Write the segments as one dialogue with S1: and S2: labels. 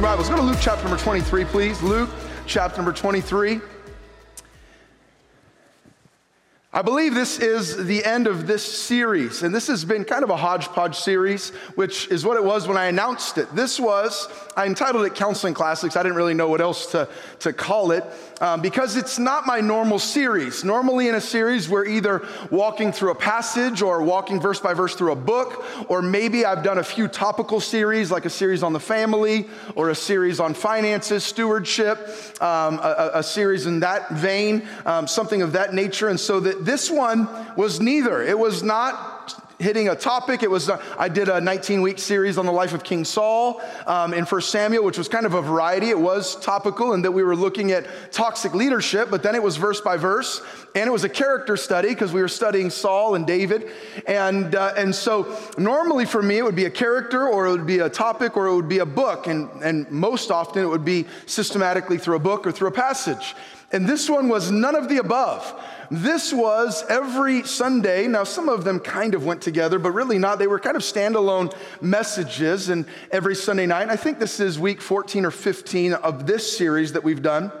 S1: Your Bibles, go to Luke chapter number 23, please. Luke chapter number 23. I believe this is the end of this series, and this has been kind of a hodgepodge series, which is what it was when I announced it. This was, I entitled it Counseling Classics. I didn't really know what else to, to call it um, because it's not my normal series. Normally, in a series, we're either walking through a passage or walking verse by verse through a book, or maybe I've done a few topical series, like a series on the family, or a series on finances, stewardship, um, a, a, series in that vein, um, something of that nature. And so that this one was neither. It was not hitting a topic. It was, uh, I did a 19 week series on the life of King Saul um, in 1 Samuel, which was kind of a variety. It was topical in that we were looking at toxic leadership, but then it was verse by verse. And it was a character study because we were studying Saul and David. And, uh, and so normally for me, it would be a character or it would be a topic or it would be a book. And, and most often it would be systematically through a book or through a passage. And this one was none of the above. This was every Sunday. Now, some of them kind of went together, but really not. They were kind of standalone messages, and every Sunday night. I think this is week 14 or 15 of this series that we've done.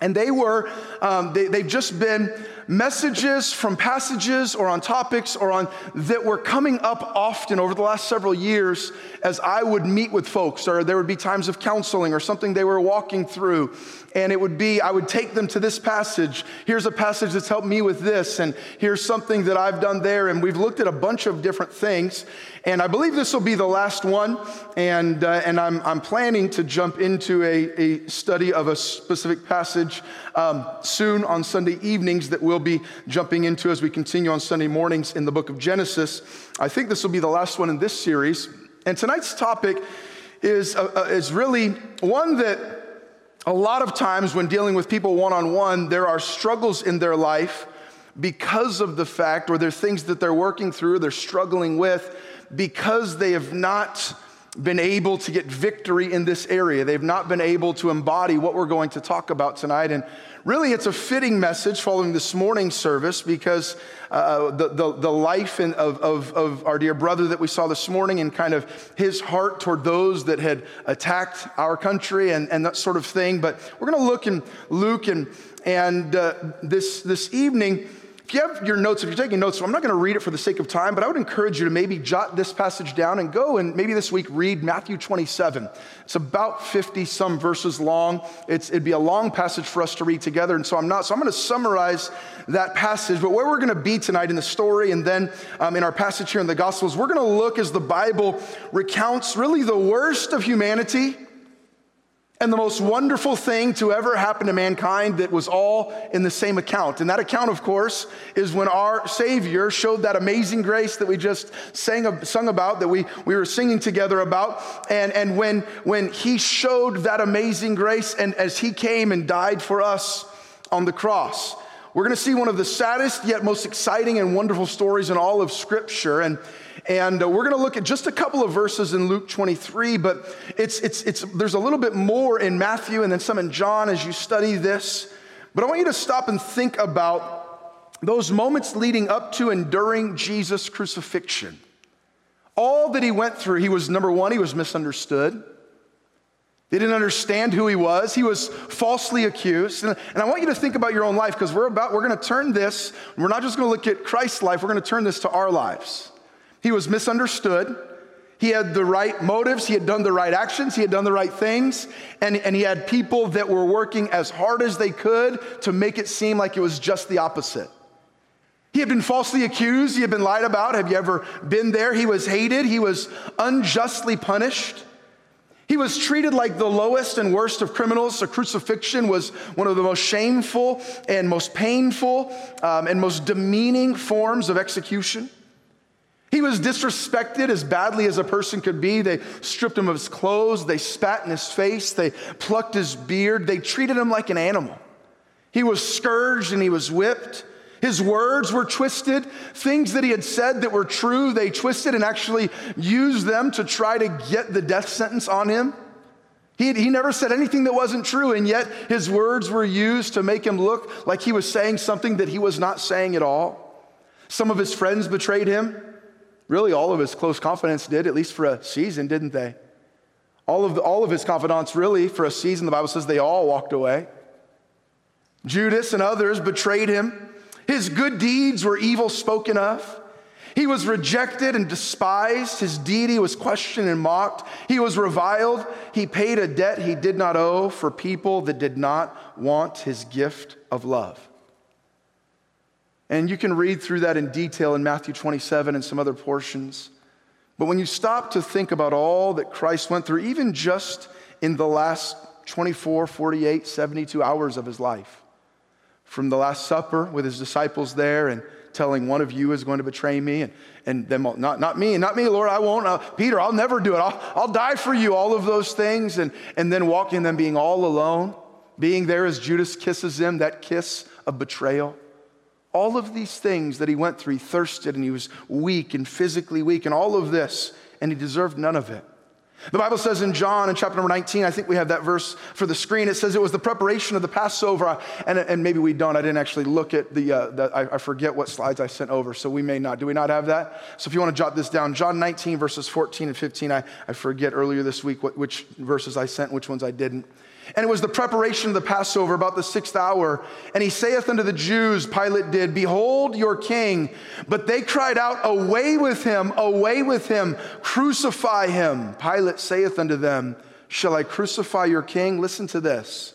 S1: And they were, um, they, they've just been messages from passages or on topics or on that were coming up often over the last several years as I would meet with folks, or there would be times of counseling or something they were walking through. And it would be, I would take them to this passage. Here's a passage that's helped me with this, and here's something that I've done there. And we've looked at a bunch of different things. And I believe this will be the last one. And, uh, and I'm, I'm planning to jump into a, a study of a specific passage um, soon on Sunday evenings that we'll be jumping into as we continue on Sunday mornings in the book of Genesis. I think this will be the last one in this series. And tonight's topic is, uh, uh is really one that a lot of times when dealing with people one on one, there are struggles in their life because of the fact, or there are things that they're working through, they're struggling with, because they have not been able to get victory in this area. They've not been able to embody what we're going to talk about tonight. And really, it's a fitting message following this morning's service because uh, the, the, the, life in, of, of, of our dear brother that we saw this morning and kind of his heart toward those that had attacked our country and, and that sort of thing. But we're going to look in Luke and, and uh, this, this evening if you have your notes, if you're taking notes, I'm not going to read it for the sake of time, but I would encourage you to maybe jot this passage down and go and maybe this week read Matthew 27. It's about 50 some verses long. It's, it'd be a long passage for us to read together, and so I'm not. So I'm going to summarize that passage. But where we're going to be tonight in the story and then um, in our passage here in the Gospels, we're going to look as the Bible recounts really the worst of humanity and the most wonderful thing to ever happen to mankind that was all in the same account. And that account, of course, is when our Savior showed that amazing grace that we just sang, sung about, that we, we were singing together about. And, and when, when He showed that amazing grace, and as He came and died for us on the cross, we're going to see one of the saddest yet most exciting and wonderful stories in all of Scripture. And and uh, we're going to look at just a couple of verses in Luke 23, but it's, it's, it's, there's a little bit more in Matthew and then some in John as you study this. But I want you to stop and think about those moments leading up to and during Jesus' crucifixion. All that he went through, he was number one, he was misunderstood. They didn't understand who he was. He was falsely accused. And, and I want you to think about your own life because we're about, we're going to turn this, we're not just going to look at Christ's life, we're going to turn this to our lives. He was misunderstood. He had the right motives, he had done the right actions, he had done the right things, and, and he had people that were working as hard as they could to make it seem like it was just the opposite. He had been falsely accused, he had been lied about. Have you ever been there? He was hated, he was unjustly punished. He was treated like the lowest and worst of criminals. A crucifixion was one of the most shameful and most painful um, and most demeaning forms of execution. He was disrespected as badly as a person could be. They stripped him of his clothes, they spat in his face, they plucked his beard, they treated him like an animal. He was scourged and he was whipped. His words were twisted. Things that he had said that were true, they twisted and actually used them to try to get the death sentence on him. He, he never said anything that wasn't true, and yet his words were used to make him look like he was saying something that he was not saying at all. Some of his friends betrayed him. Really, all of his close confidants did, at least for a season, didn't they? All of, the, all of his confidants, really, for a season, the Bible says they all walked away. Judas and others betrayed him. His good deeds were evil spoken of. He was rejected and despised. His deity was questioned and mocked. He was reviled. He paid a debt he did not owe for people that did not want his gift of love. And you can read through that in detail in Matthew 27 and some other portions. But when you stop to think about all that Christ went through, even just in the last 24, 48, 72 hours of his life, from the Last Supper with his disciples there and telling one of you is going to betray me and, and them, not, not me, not me, Lord, I won't. Uh, Peter, I'll never do it. I'll, I'll die for you, all of those things. And, and then walking them being all alone, being there as Judas kisses him, that kiss of betrayal. All of these things that he went through, he thirsted and he was weak and physically weak and all of this, and he deserved none of it. The Bible says in John, in chapter number 19, I think we have that verse for the screen. It says it was the preparation of the Passover. And, and maybe we don't. I didn't actually look at the, uh, the I, I, forget what slides I sent over, so we may not. Do we not have that? So if you want to jot this down, John 19, verses 14 and 15. I, I forget earlier this week what, which verses I sent, which ones I didn't. And it was the preparation of the Passover, about the sixth hour. And he saith unto the Jews, Pilate did, Behold your king. But they cried out, Away with him, away with him, crucify him. Pilate saith unto them, Shall I crucify your king? Listen to this.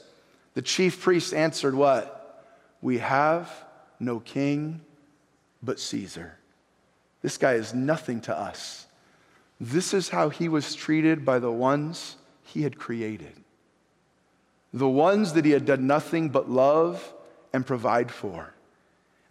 S1: The chief priest answered, What? We have no king but Caesar. This guy is nothing to us. This is how he was treated by the ones he had created the ones that he had done nothing but love and provide for.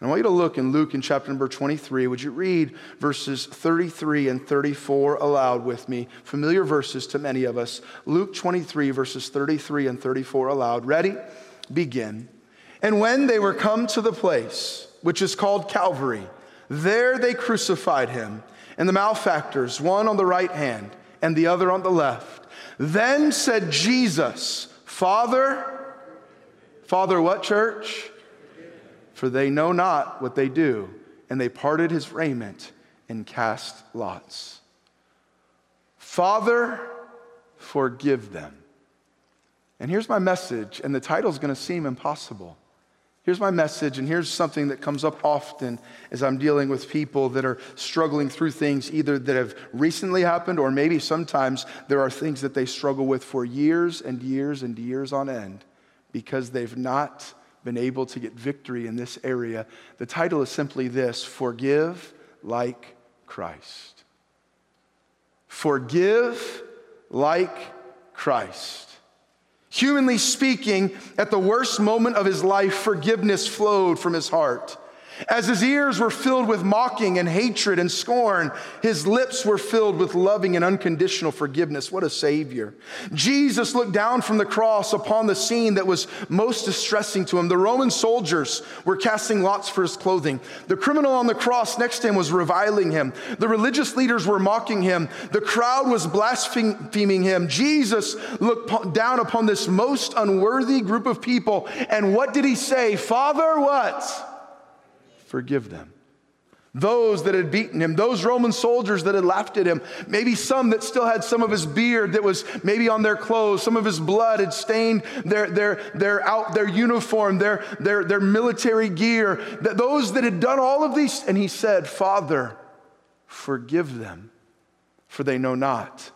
S1: And I want you to look in Luke in chapter number 23. Would you read verses 33 and 34 aloud with me? Familiar verses to many of us. Luke 23, verses 33 and 34 aloud. Ready? Begin. And when they were come to the place which is called Calvary, there they crucified him, and the malefactors, one on the right hand and the other on the left. Then said Jesus, Father, Father, what church? For they know not what they do. And they parted his raiment and cast lots. Father, forgive them. And here's my message, and the title is going to seem impossible. Here's my message, and here's something that comes up often as I'm dealing with people that are struggling through things either that have recently happened, or maybe sometimes there are things that they struggle with for years and years and years on end because they've not been able to get victory in this area. The title is simply this Forgive like Christ. Forgive like Christ. Humanly speaking, at the worst moment of his life, forgiveness flowed from his heart. As his ears were filled with mocking and hatred and scorn, his lips were filled with loving and unconditional forgiveness. What a Savior. Jesus looked down from the cross upon the scene that was most distressing to him. The Roman soldiers were casting lots for his clothing. The criminal on the cross next to him was reviling him. The religious leaders were mocking him. The crowd was blaspheming him. Jesus looked down upon this most unworthy group of people. And what did he say? Father, what? Forgive them. Those that had beaten him, those Roman soldiers that had laughed at him, maybe some that still had some of his beard that was maybe on their clothes, some of his blood had stained their, their, their, out, their uniform, their, their, their military gear, that those that had done all of these. And he said, Father, forgive them, for they know not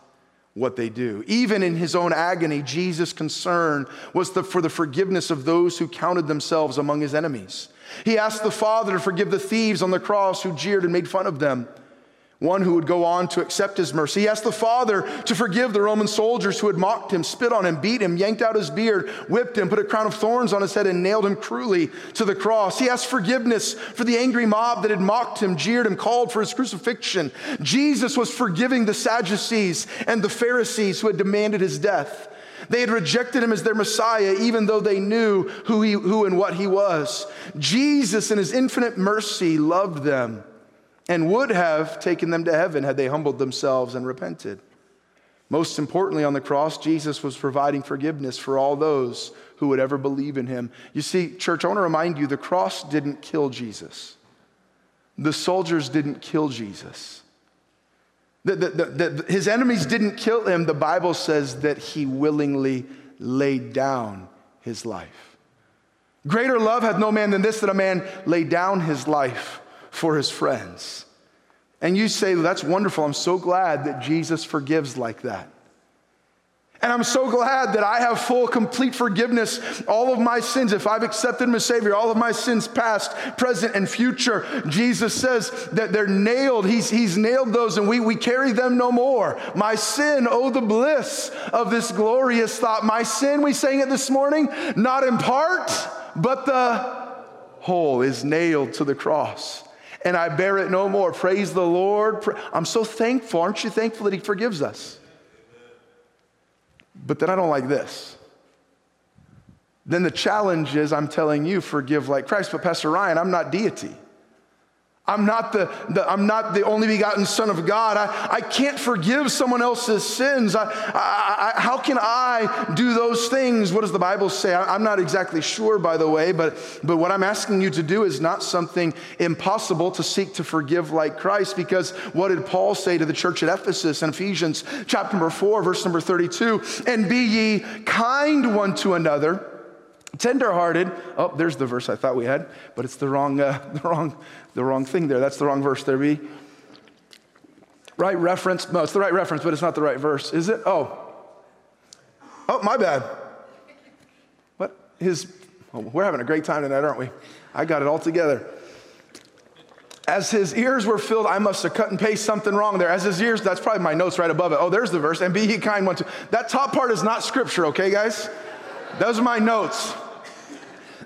S1: what they do. Even in his own agony, Jesus' concern was the, for the forgiveness of those who counted themselves among his enemies. He asked the Father to forgive the thieves on the cross who jeered and made fun of them. one who would go on to accept his mercy. He asked the Father to forgive the Roman soldiers who had mocked him, spit on him, beat him, yanked out his beard, whipped him, put a crown of thorns on his head, and nailed him cruelly to the cross. He asked forgiveness for the angry mob that had mocked him, jeered him, called for his crucifixion. Jesus was forgiving the Sadducees and the Pharisees who had demanded his death. They had rejected him as their Messiah, even though they knew who, he, who and what he was. Jesus, in his infinite mercy, loved them and would have taken them to heaven had they humbled themselves and repented. Most importantly, on the cross, Jesus was providing forgiveness for all those who would ever believe in him. You see, church, I want to remind you the cross didn't kill Jesus, the soldiers didn't kill Jesus. The, the, the, his enemies didn't kill him. The Bible says that he willingly laid down his life. Greater love hath no man than this, that a man lay down his life for his friends. And you say, That's wonderful. I'm so glad that Jesus forgives like that. And I'm so glad that I have full, complete forgiveness. All of my sins, if I've accepted him as Savior, all of my sins, past, present, and future, Jesus says that they're nailed. He's, he's nailed those, and we, we carry them no more. My sin, oh, the bliss of this glorious thought. My sin, we sang it this morning, not in part, but the whole is nailed to the cross and I bear it no more. Praise the Lord. I'm so thankful. Aren't you thankful that He forgives us? But then I don't like this. Then the challenge is I'm telling you, forgive like Christ. But Pastor Ryan, I'm not deity. I'm not the, the, I'm not the only begotten Son of God. I, I can't forgive someone else's sins. I, I, I, how can I do those things? What does the Bible say? I, am not exactly sure, by the way, but, but what I'm asking you to do is not something impossible to seek to forgive like Christ, because what did Paul say to the church at Ephesus in Ephesians chapter number 4, verse number 32? And be ye kind one to another tenderhearted oh there's the verse i thought we had but it's the wrong uh, the wrong the wrong thing there. That's the wrong verse there, B. Right reference. No, it's the right reference, but it's not the right verse. Is it? Oh. Oh, my bad. What? His, oh, we're having a great time tonight, aren't we? I got it all together. As his ears were filled, I must have cut and paste something wrong there. As his ears, that's probably my notes right above it. Oh, there's the verse. And be he kind one to. That top part is not scripture, okay, guys? Those are my notes.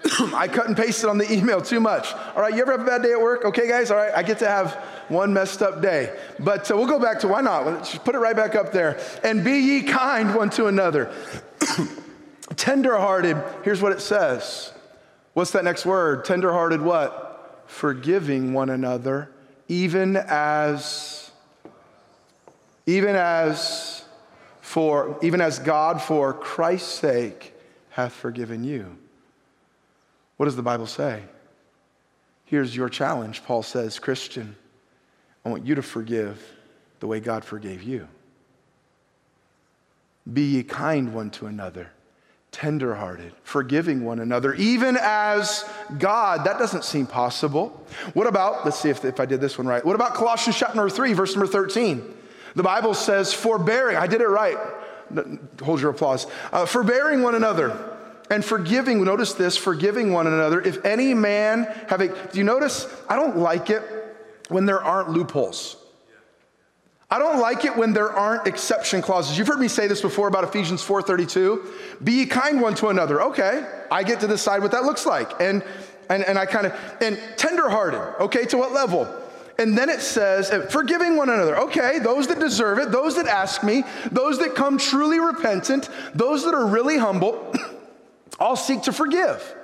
S1: I cut and pasted on the email too much. All right, you ever have a bad day at work? Okay, guys, all right, I get to have one messed up day. But uh, we'll go back to why not? Let's put it right back up there. And be ye kind one to another, tenderhearted. Here's what it says. What's that next word? Tenderhearted what? Forgiving one another, even as, even as for, even as God for Christ's sake hath forgiven you. What does the Bible say? Here's your challenge. Paul says, Christian, I want you to forgive the way God forgave you. Be ye kind one to another, tenderhearted, forgiving one another, even as God. That doesn't seem possible. What about, let's see if, if I did this one right. What about Colossians chapter number 3, verse number 13? The Bible says, forbearing, I did it right. Hold your applause. Uh, forbearing one another and forgiving, notice this, forgiving one another. If any man have a, do you notice? I don't like it when there aren't loopholes. I don't like it when there aren't exception clauses. You've heard me say this before about Ephesians 4:32. Be kind one to another. Okay, I get to decide what that looks like. And and, and I kind of and tenderhearted, okay, to what level? And then it says, uh, forgiving one another. Okay, those that deserve it, those that ask me, those that come truly repentant, those that are really humble. I'll seek to forgive.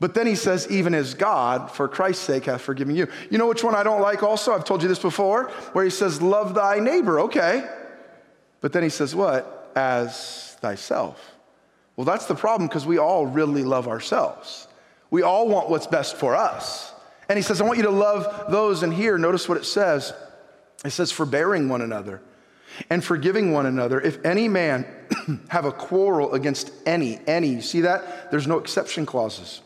S1: But then he says, even as God, for Christ's sake, hath forgiven you. You know which one I don't like also? I've told you this before, where he says, love thy neighbor. Okay. But then he says, what? As thyself. Well, that's the problem because we all really love ourselves. We all want what's best for us. And he says, I want you to love those. And here, notice what it says it says, forbearing one another and forgiving one another. If any man have a quarrel against any, any, you see that? There's no exception clauses.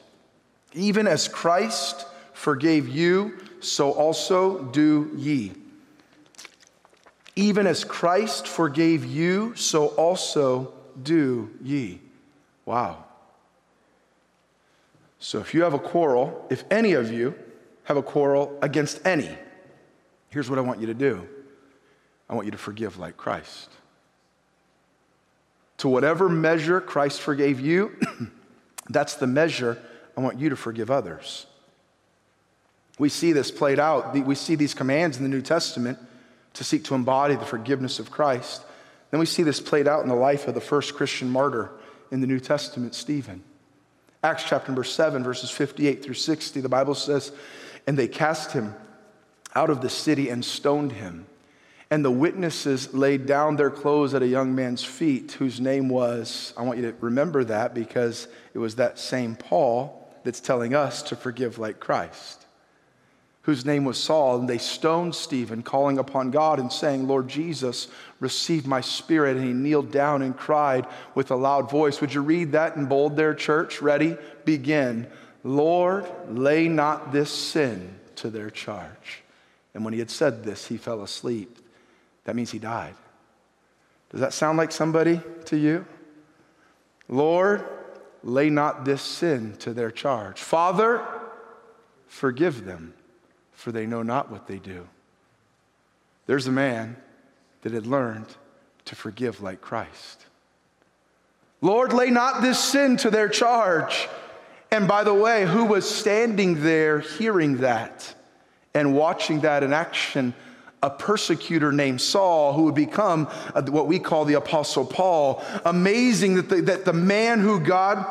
S1: Even as Christ forgave you, so also do ye. Even as Christ forgave you, so also do ye. Wow. So if you have a quarrel, if any of you have a quarrel against any, Here's what I want you to do I want you to forgive like Christ. To whatever measure Christ forgave you, that's the measure I want you to forgive others. We see this played out. We see these commands in the New Testament to seek to embody the forgiveness of Christ. Then we see this played out in the life of the first Christian martyr in the New Testament, Stephen. Acts chapter number 7, verses 58 through 60, the Bible says, And they cast him out of the city and stoned him. And the witnesses laid down their clothes at a young man's feet, whose name was, I want you to remember that because it was that same Paul that's telling us to forgive like Christ whose name was Saul, and they stoned Stephen, calling upon God and saying, Lord Jesus, receive my spirit. And he kneeled down and cried with a loud voice. Would you read that in bold there, church? Ready? Begin. Lord, lay not this sin to their charge. And when he had said this, he fell asleep. That means he died. Does that sound like somebody to you? Lord, lay not this sin to their charge. Father, forgive them for they know not what they do. There's a man that had learned to forgive like Christ. Lord, lay not this sin to their charge. And by the way, who was standing there hearing that and watching that in action? A persecutor named Saul, who would become uh, what we call the Apostle Paul. Amazing that the, that the man who God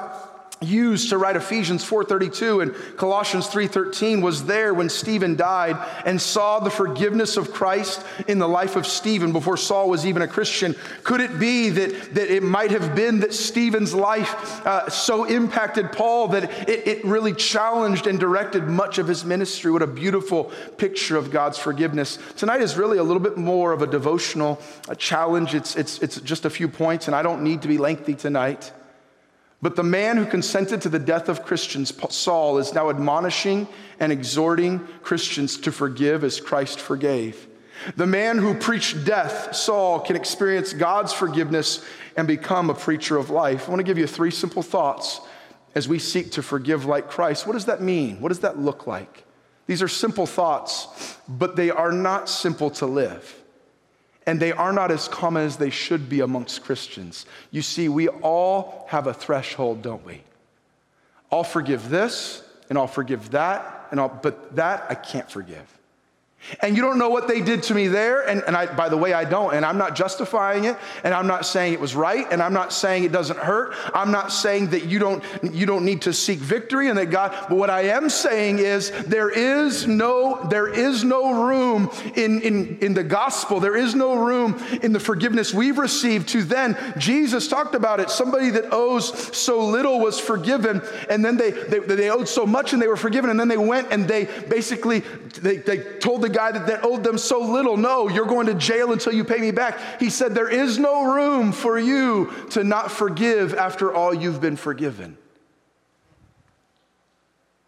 S1: used to write Ephesians 4:32 and Colossians 3:13 was there when Stephen died and saw the forgiveness of Christ in the life of Stephen before Saul was even a Christian. Could it be that, that it might have been that Stephen's life uh, so impacted Paul that it, it really challenged and directed much of his ministry? What a beautiful picture of God's forgiveness. Tonight is really a little bit more of a devotional a challenge. It's, it's, it's just a few points, and I don't need to be lengthy tonight. But the man who consented to the death of Christians, Saul, is now admonishing and exhorting Christians to forgive as Christ forgave. The man who preached death, Saul, can experience God's forgiveness and become a preacher of life. I want to give you three simple thoughts as we seek to forgive like Christ. What does that mean? What does that look like? These are simple thoughts, but they are not simple to live and they are not as common as they should be amongst Christians. You see, we all have a threshold, don't we? I'll forgive this, and I'll forgive that, and I'll, but that I can't forgive. And you don't know what they did to me there. And, and I, by the way, I don't. And I'm not justifying it. And I'm not saying it was right. And I'm not saying it doesn't hurt. I'm not saying that you don't, you don't need to seek victory and that God, but what I am saying is there is no, there is no room in, in, in the gospel. There is no room in the forgiveness we've received to then. Jesus talked about it. Somebody that owes so little was forgiven. And then they, they, they owed so much and they were forgiven. And then they went and they basically, they, they told the guy that, that owed them so little, No, you're going to jail until you pay me back. He said, There is no room for you to not forgive after all you've been forgiven.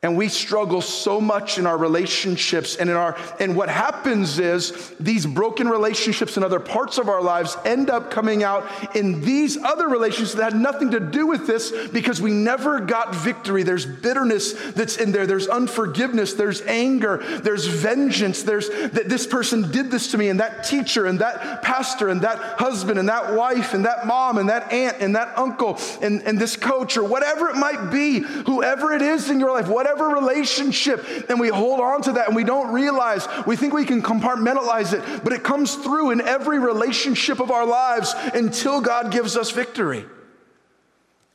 S1: And we struggle so much in our relationships and in our and what happens is these broken relationships in other parts of our lives end up coming out in these other relationships that had nothing to do with this because we never got victory. There's bitterness that's in there, there's unforgiveness, there's anger, there's vengeance, there's that this person did this to me, and that teacher and that pastor and that husband and that wife and that mom and that aunt and that uncle and, and this coach or whatever it might be, whoever it is in your life, whatever whatever relationship, and we hold on to that and we don't realize, we think we can compartmentalize it, but it comes through in every relationship of our lives until God gives us victory.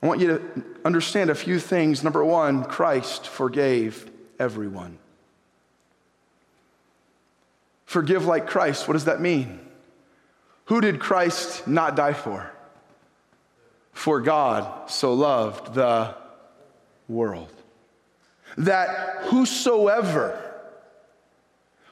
S1: I want you to understand a few things. Number one, Christ forgave everyone. Forgive like Christ, what does that mean? Who did Christ not die for? For God so loved the world that whosoever,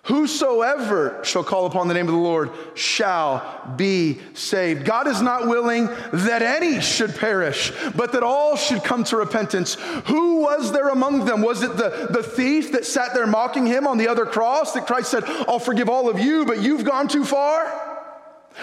S1: whosoever shall call upon the name of the Lord shall be saved. God is not willing that any should perish, but that all should come to repentance. Who was there among them? Was it the, the thief that sat there mocking him on the other cross that Christ said, I'll forgive all of you, but you've gone too far?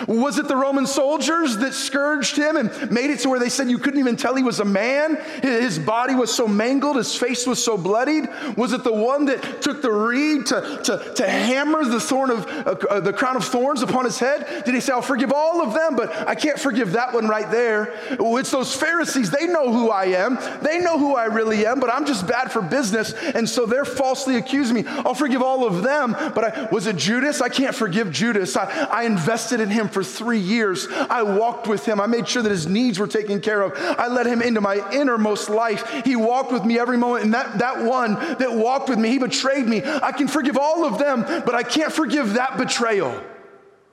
S1: Was it the Roman soldiers that scourged him and made it to where they said you couldn't even tell he was a man? His body was so mangled, his face was so bloodied. Was it the one that took the reed to, to, to hammer the thorn of uh, uh, the crown of thorns upon his head? Did he say, I'll forgive all of them, but I can't forgive that one right there? It's those Pharisees. They know who I am. They know who I really am, but I'm just bad for business. And so they're falsely accusing me. I'll forgive all of them, but I, was it Judas? I can't forgive Judas. I, I invested in him him for three years. I walked with him. I made sure that his needs were taken care of. I let him into my innermost life. He walked with me every moment. And that, that one that walked with me, he betrayed me. I can forgive all of them, but I can't forgive that betrayal.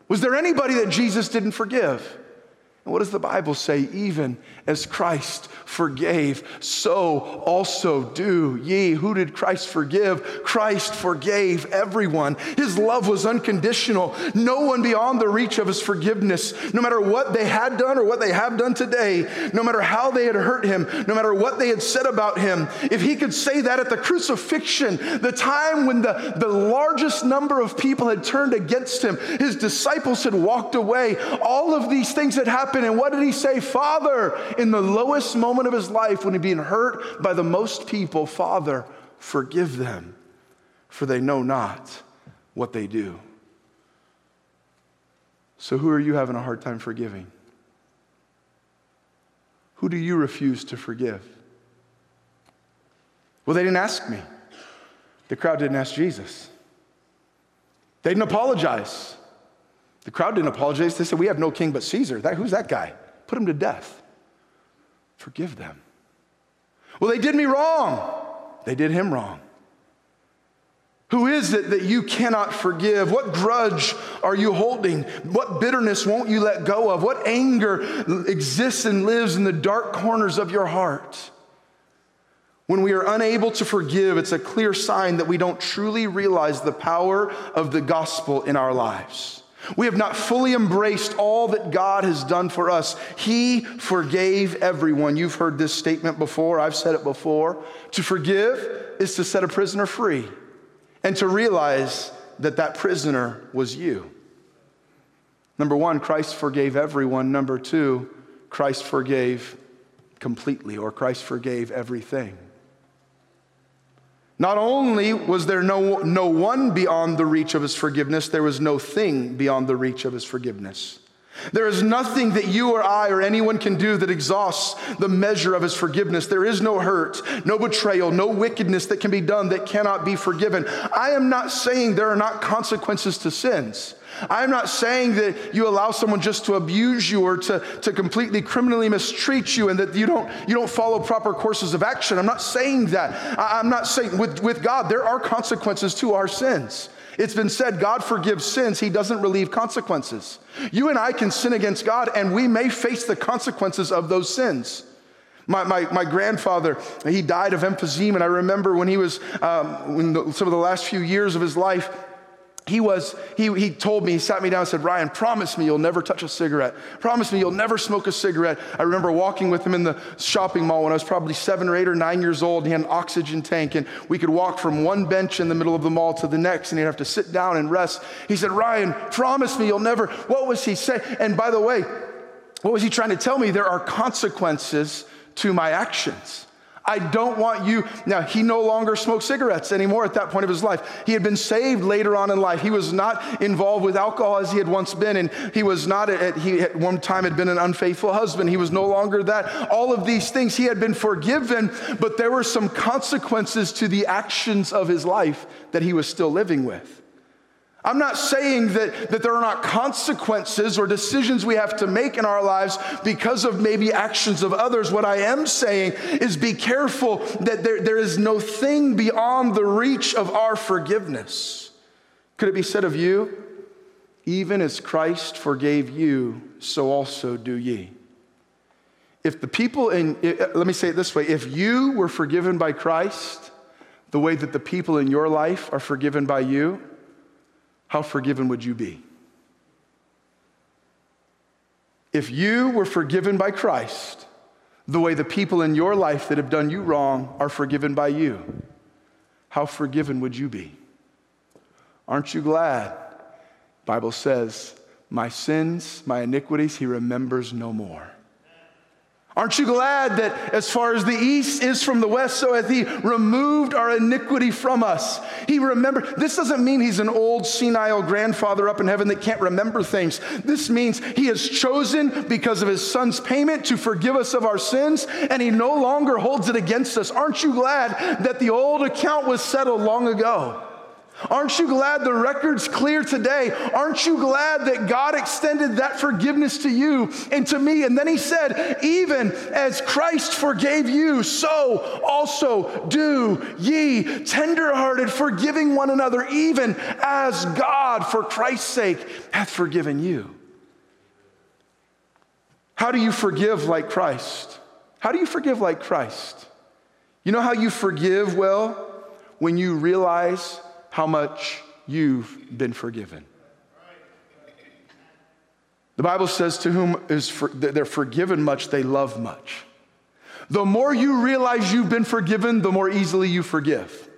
S1: Was there anybody that Jesus didn't forgive? And what does the Bible say? Even as Christ forgave, so also do ye. Who did Christ forgive? Christ forgave everyone. His love was unconditional. No one beyond the reach of his forgiveness, no matter what they had done or what they have done today, no matter how they had hurt him, no matter what they had said about him. If he could say that at the crucifixion, the time when the, the largest number of people had turned against him, his disciples had walked away, all of these things had happened and what did he say? Father, in the lowest moment of his life, when he'd been hurt by the most people, Father, forgive them, for they know not what they do. So, who are you having a hard time forgiving? Who do you refuse to forgive? Well, they didn't ask me. The crowd didn't ask Jesus. They didn't apologize. The crowd didn't apologize. They said, We have no king but Caesar. That, who's that guy? Put him to death. Forgive them. Well, they did me wrong. They did him wrong. Who is it that you cannot forgive? What grudge are you holding? What bitterness won't you let go of? What anger exists and lives in the dark corners of your heart? When we are unable to forgive, it's a clear sign that we don't truly realize the power of the gospel in our lives. We have not fully embraced all that God has done for us. He forgave everyone. You've heard this statement before, I've said it before. To forgive is to set a prisoner free and to realize that that prisoner was you. Number one, Christ forgave everyone. Number two, Christ forgave completely, or Christ forgave everything. Not only was there no, no one beyond the reach of his forgiveness, there was no thing beyond the reach of his forgiveness. There is nothing that you or I or anyone can do that exhausts the measure of his forgiveness. There is no hurt, no betrayal, no wickedness that can be done that cannot be forgiven. I am not saying there are not consequences to sins. I'm not saying that you allow someone just to abuse you or to, to completely criminally mistreat you and that you don't, you don't follow proper courses of action. I'm not saying that. I, I'm not saying with, with God, there are consequences to our sins. It's been said God forgives sins, He doesn't relieve consequences. You and I can sin against God, and we may face the consequences of those sins. My, my, my grandfather, he died of emphysema, and I remember when he was, um, in the, some of the last few years of his life, he was he, he told me he sat me down and said ryan promise me you'll never touch a cigarette. Promise me you'll never smoke a cigarette. I remember walking with him in the shopping mall when i was probably seven or eight or nine years old. He had an oxygen tank and we could walk from one bench in the middle of the mall to the next and he'd have to sit down and rest. He said ryan promise me you'll never what was he saying and by the way what was he trying to tell me? There are consequences to my actions I don't want you. Now, he no longer smoked cigarettes anymore at that point of his life. He had been saved later on in life. He was not involved with alcohol as he had once been, and he was not, at, he at one time had been an unfaithful husband. He was no longer that. All of these things, he had been forgiven, but there were some consequences to the actions of his life that he was still living with. I'm not saying that, that there are not consequences or decisions we have to make in our lives because of maybe actions of others. What I am saying is be careful that there, there is no thing beyond the reach of our forgiveness. Could it be said of you? Even as Christ forgave you, so also do ye. If the people in, eh, eh, let me say it this way if you were forgiven by Christ the way that the people in your life are forgiven by you, how forgiven would you be? If you were forgiven by Christ, the way the people in your life that have done you wrong are forgiven by you, how forgiven would you be? Aren't you glad? Bible says, my sins, my iniquities, he remembers no more. Aren't you glad that as far as the east is from the west, so hath he removed our iniquity from us? He remembered. This doesn't mean he's an old senile grandfather up in heaven that can't remember things. This means he has chosen because of his son's payment to forgive us of our sins, and he no longer holds it against us. Aren't you glad that the old account was settled long ago? Aren't you glad the record's clear today? Aren't you glad that God extended that forgiveness to you and to me? And then he said, Even as Christ forgave you, so also do ye. Tenderhearted, forgiving one another, even as God, for Christ's sake, hath forgiven you. How do you forgive like Christ? How do you forgive like Christ? You know how you forgive well? When you realize how much you've been forgiven. The Bible says, To whom is for, they're forgiven much, they love much. The more you realize you've been forgiven, the more easily you forgive.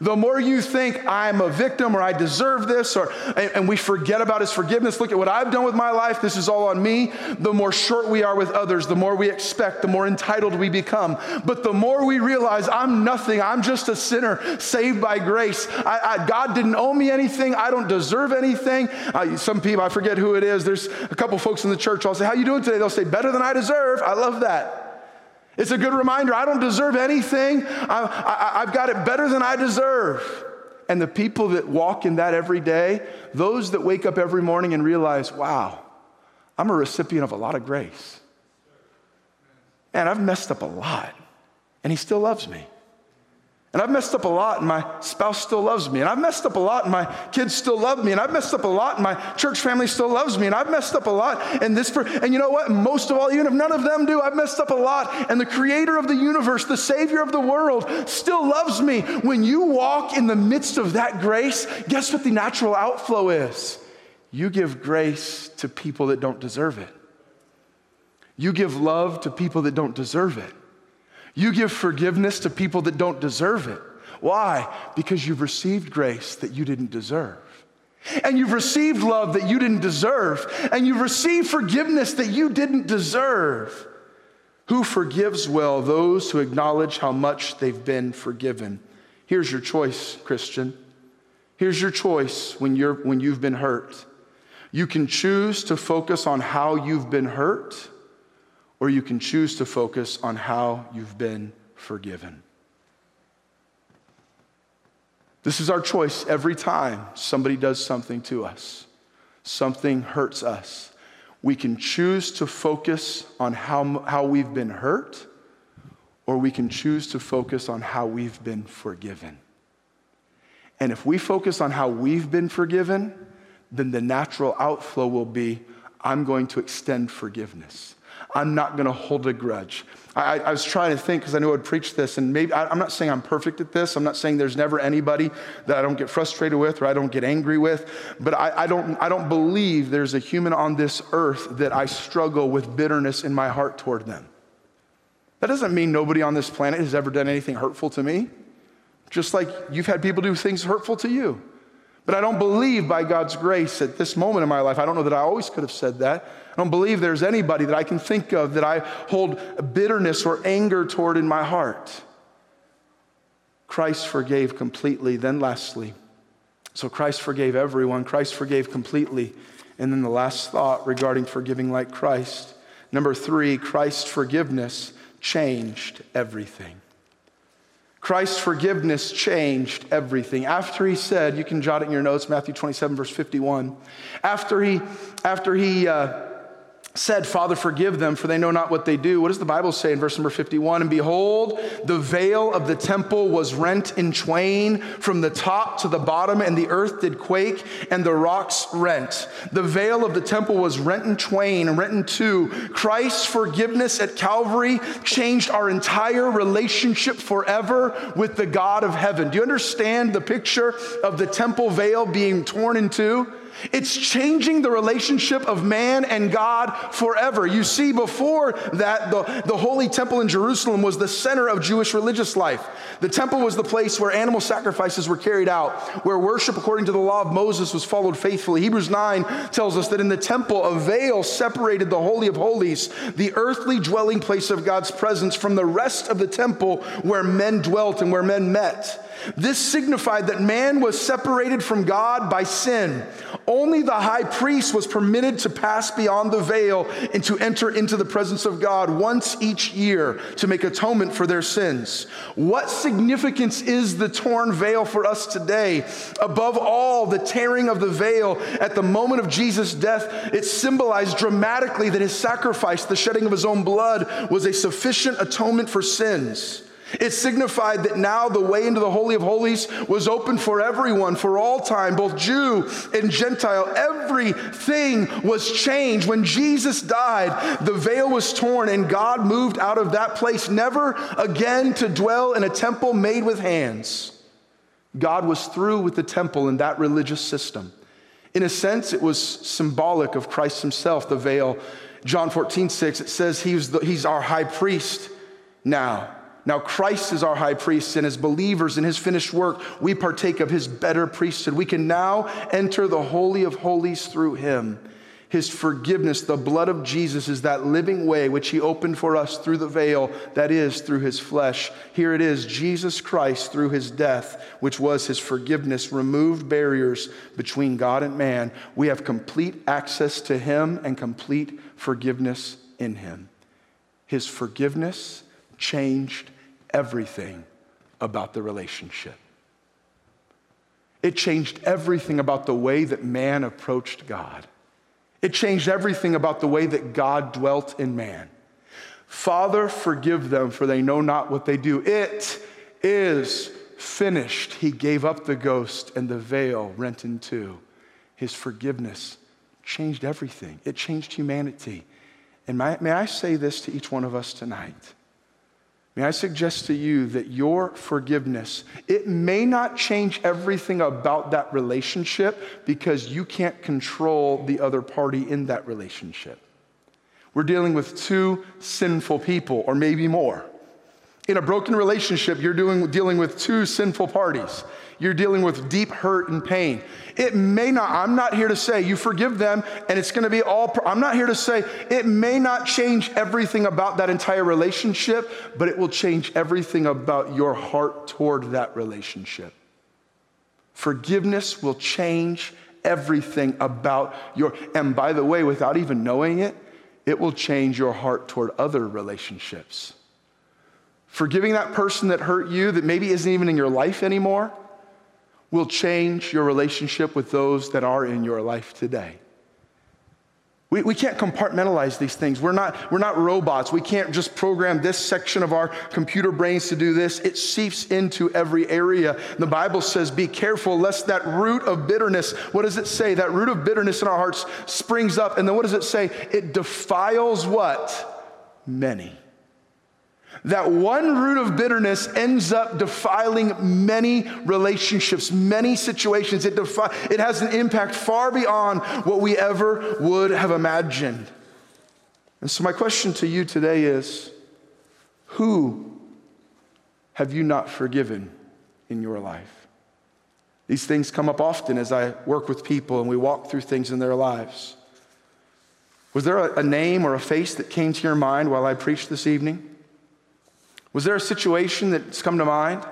S1: The more you think I'm a victim or I deserve this, or and we forget about his forgiveness, look at what I've done with my life, this is all on me, the more short we are with others, the more we expect, the more entitled we become. But the more we realize I'm nothing, I'm just a sinner saved by grace. I, I, God didn't owe me anything, I don't deserve anything. Uh, some people, I forget who it is, there's a couple folks in the church, I'll say, How you doing today? They'll say, Better than I deserve. I love that. It's a good reminder I don't deserve anything. I, have got it better than I deserve. And the people that walk in that every day, those that wake up every morning and realize, wow, I'm a recipient of a lot of grace. And I've messed up a lot, and He still loves me. And I've messed up a lot, and my spouse still loves me. And I've messed up a lot, and my kids still love me. And I've messed up a lot, and my church family still loves me. And I've messed up a lot, and this, per- and you know what? Most of all, even if none of them do, I've messed up a lot. And the creator of the universe, the savior of the world, still loves me. When you walk in the midst of that grace, guess what the natural outflow is? You give grace to people that don't deserve it. You give love to people that don't deserve it. You give forgiveness to people that don't deserve it. Why? Because you've received grace that you didn't deserve. And you've received love that you didn't deserve. And you've received forgiveness that you didn't deserve. Who forgives well those who acknowledge how much they've been forgiven? Here's your choice, Christian. Here's your choice when, you're, when you've been hurt. You can choose to focus on how you've been hurt or you can choose to focus on how you've been forgiven. This is our choice every time somebody does something to us, something hurts us. We can choose to focus on how, how we've been hurt, or we can choose to focus on how we've been forgiven. And if we focus on how we've been forgiven, then the natural outflow will be I'm going to extend forgiveness. I'm not going to hold a grudge. I, I, was trying to think because I knew I'd preach this, and maybe I, I'm not saying I'm perfect at this. I'm not saying there's never anybody that I don't get frustrated with or I don't get angry with, but I, I, don't, I don't believe there's a human on this earth that I struggle with bitterness in my heart toward them. That doesn't mean nobody on this planet has ever done anything hurtful to me, just like you've had people do things hurtful to you. But I don't believe by God's grace at this moment in my life, I don't know that I always could have said that. I don't believe there's anybody that I can think of that I hold bitterness or anger toward in my heart. Christ forgave completely. Then, lastly, so Christ forgave everyone, Christ forgave completely. And then the last thought regarding forgiving like Christ. Number three, Christ's forgiveness changed everything. Christ's forgiveness changed everything. After he said, you can jot it in your notes, Matthew 27, verse 51. After he, after he, uh, said, Father, forgive them, for they know not what they do. What does the Bible say in verse number 51? And behold, the veil of the temple was rent in twain from the top to the bottom, and the earth did quake, and the rocks rent. The veil of the temple was rent in twain, rent in two. Christ's forgiveness at Calvary changed our entire relationship forever with the God of heaven. Do you understand the picture of the temple veil being torn in two? It's changing the relationship of man and God forever. You see, before that, the, the Holy Temple in Jerusalem was the center of Jewish religious life. The temple was the place where animal sacrifices were carried out, where worship according to the law of Moses was followed faithfully. Hebrews 9 tells us that in the temple, a veil separated the Holy of Holies, the earthly dwelling place of God's presence, from the rest of the temple where men dwelt and where men met. This signified that man was separated from God by sin. Only the high priest was permitted to pass beyond the veil and to enter into the presence of God once each year to make atonement for their sins. What significance is the torn veil for us today? Above all, the tearing of the veil at the moment of Jesus' death, it symbolized dramatically that his sacrifice, the shedding of his own blood, was a sufficient atonement for sins. It signified that now the way into the Holy of Holies was open for everyone, for all time, both Jew and Gentile. Everything was changed. When Jesus died, the veil was torn and God moved out of that place, never again to dwell in a temple made with hands. God was through with the temple and that religious system. In a sense, it was symbolic of Christ himself, the veil. John 14, 6, it says he's, the, he's our high priest now. Now, Christ is our high priest, and as believers in his finished work, we partake of his better priesthood. We can now enter the Holy of Holies through him. His forgiveness, the blood of Jesus, is that living way which he opened for us through the veil, that is, through his flesh. Here it is Jesus Christ, through his death, which was his forgiveness, removed barriers between God and man. We have complete access to him and complete forgiveness in him. His forgiveness changed everything about the relationship. It changed everything about the way that man approached God. It changed everything about the way that God dwelt in man. Father, forgive them, for they know not what they do. It is finished. He gave up the ghost, and the veil rent in two. His forgiveness changed everything, it changed humanity. And may, I say this to each one of us tonight? May I suggest to you that your forgiveness, it may not change everything about that relationship because you can't control the other party in that relationship. We're dealing with two sinful people, or maybe more. In a broken relationship, you're doing, dealing with two sinful parties you're dealing with deep hurt and pain. It may not, I'm not here to say you forgive them and it's to be all, I'm not here to say it may not change everything about that entire relationship, but it will change everything about your heart toward that relationship. Forgiveness will change everything about your, and by the way, without even knowing it, it will change your heart toward other relationships. Forgiving that person that hurt you, that maybe isn't even in your life anymore, will change your relationship with those that are in your life today. We, we can't compartmentalize these things. We're not, we're not robots. We can't just program this section of our computer brains to do this. It seeps into every area. The Bible says, Be careful lest that root of bitterness, what does it say? That root of bitterness in our hearts springs up. And then what does it say? It defiles what? Many that one root of bitterness ends up defiling many relationships, many situations. It, defi- it has an impact far beyond what we ever would have imagined. And so, my question to you today is who have you not forgiven in your life? These things come up often as I work with people and we walk through things in their lives. Was there a, a name or a face that came to your mind while I preached this evening? Was there a situation that's come to mind?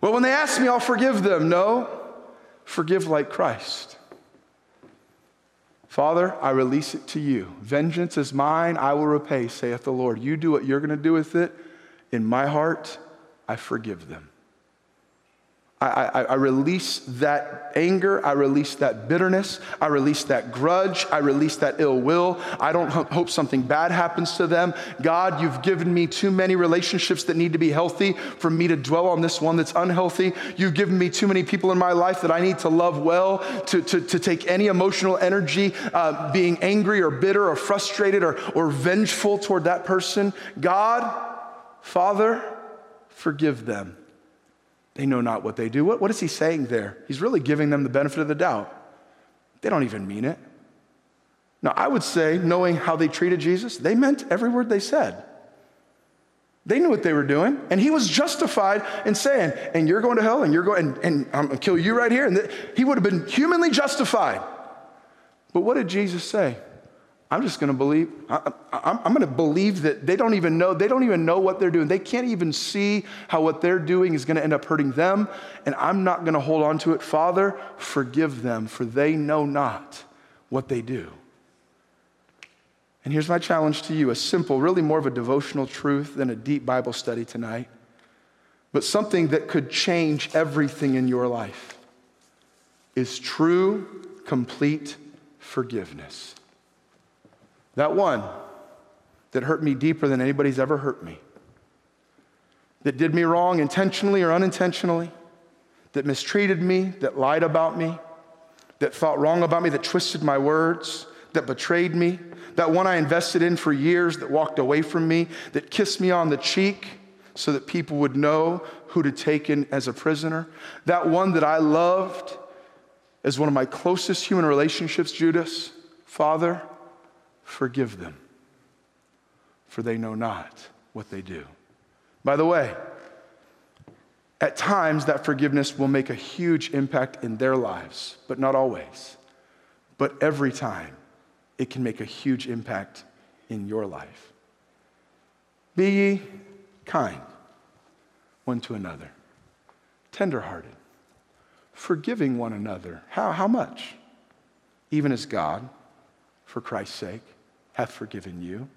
S1: Well, when they ask me, I'll forgive them. No, forgive like Christ. Father, I release it to you. Vengeance is mine, I will repay, saith the Lord. You do what you're going to do with it. In my heart, I forgive them. I, I, I, release that anger. I release that bitterness. I release that grudge. I release that ill will. I don't hope something bad happens to them. God, you've given me too many relationships that need to be healthy for me to dwell on this one that's unhealthy. You've given me too many people in my life that I need to love well, to, to, to take any emotional energy uh, being angry or bitter or frustrated or, or vengeful toward that person. God, Father, forgive them they know not what they do. What, what is he saying there? He's really giving them the benefit of the doubt. They don't even mean it. Now, I would say, knowing how they treated Jesus, they meant every word they said. They knew what they were doing, and he was justified in saying, and you're going to hell, and you're going, and, and I'm gonna kill you right here. And the, he would have been humanly justified. But what did Jesus say? I'm just going to believe, I, am going to believe that they don't even know, they don't even know what they're doing. They can't even see how what they're doing is going to end up hurting them, and I'm not going to hold on to it. Father, forgive them, for they know not what they do. And here's my challenge to you a simple, really more of a devotional truth than a deep Bible study tonight, but something that could change everything in your life is true, complete forgiveness. That one that hurt me deeper than anybody's ever hurt me, that did me wrong intentionally or unintentionally, that mistreated me, that lied about me, that thought wrong about me, that twisted my words, that betrayed me, that one I invested in for years that walked away from me, that kissed me on the cheek so that people would know who to take in as a prisoner, that one that I loved as one of my closest human relationships, Judas, Father, forgive them, for they know not what they do. By the way, at times that forgiveness will make a huge impact in their lives, but not always. But every time, it can make a huge impact in your life. Be ye kind one to another, tenderhearted, forgiving one another. How, how much? Even as God, for Christ's sake, hath forgiven you.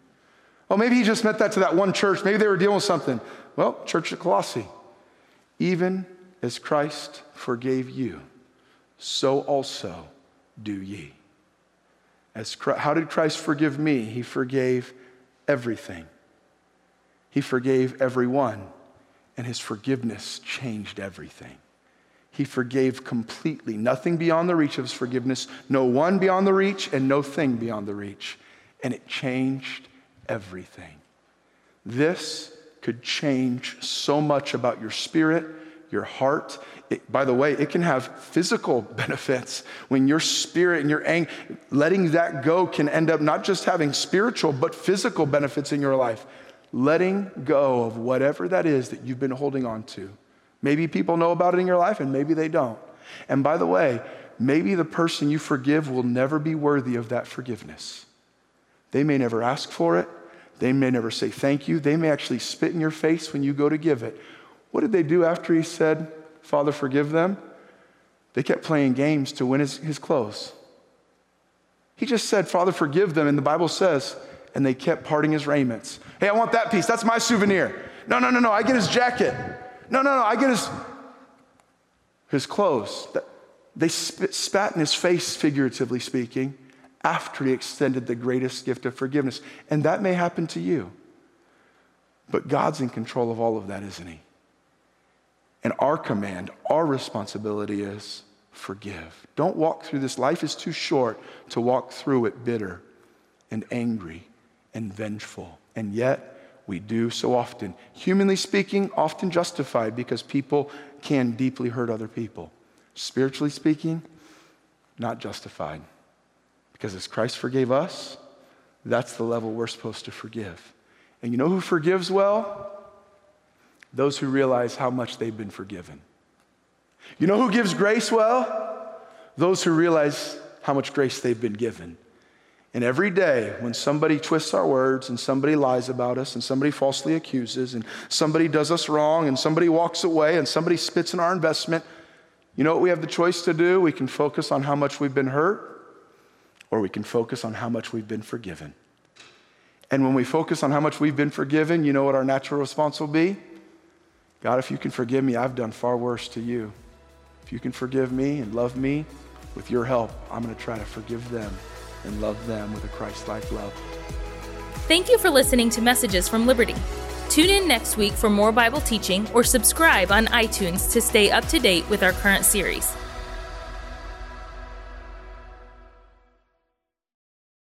S1: Well, maybe he just meant that to that one church. Maybe they were dealing with something. Well, church at Colossae, even as Christ forgave you, so also do ye. As Christ, how did Christ forgive me? He forgave everything. He forgave everyone, and his forgiveness changed everything. He forgave completely, nothing beyond the reach of his forgiveness, no one beyond the reach, and no thing beyond the reach. And it changed everything. This could change so much about your spirit, your heart. It, by the way, it can have physical benefits when your spirit and your anger, letting that go can end up not just having spiritual, but physical benefits in your life. Letting go of whatever that is that you've been holding on to. Maybe people know about it in your life and maybe they don't. And by the way, maybe the person you forgive will never be worthy of that forgiveness. They may never ask for it. They may never say thank you. They may actually spit in your face when you go to give it. What did they do after he said, Father, forgive them? They kept playing games to win his, his clothes. He just said, Father, forgive them. And the Bible says, and they kept parting his raiments. Hey, I want that piece. That's my souvenir. No, no, no, no. I get his jacket. No, no, no. I get his, his clothes. They spit, spat in his face, figuratively speaking, after he extended the greatest gift of forgiveness. And that may happen to you. But God's in control of all of that, isn't he? And our command, our responsibility is forgive. Don't walk through this. Life is too short to walk through it bitter and angry and vengeful. And yet, we do so often. Humanly speaking, often justified because people can deeply hurt other people. Spiritually speaking, not justified. Because as Christ forgave us, that's the level we're supposed to forgive. And you know who forgives well? Those who realize how much they've been forgiven. You know who gives grace well? Those who realize how much grace they've been given. And every day, when somebody twists our words and somebody lies about us and somebody falsely accuses and somebody does us wrong and somebody walks away and somebody spits in our investment, you know what we have the choice to do? We can focus on how much we've been hurt or we can focus on how much we've been forgiven. And when we focus on how much we've been forgiven, you know what our natural response will be? God, if you can forgive me, I've done far worse to you. If you can forgive me and love me, with your help, I'm going to try to forgive them and love them with a Christ like love.
S2: Thank you for listening to Messages from Liberty. Tune in next week for more Bible teaching or subscribe on iTunes to stay up to date with our current series.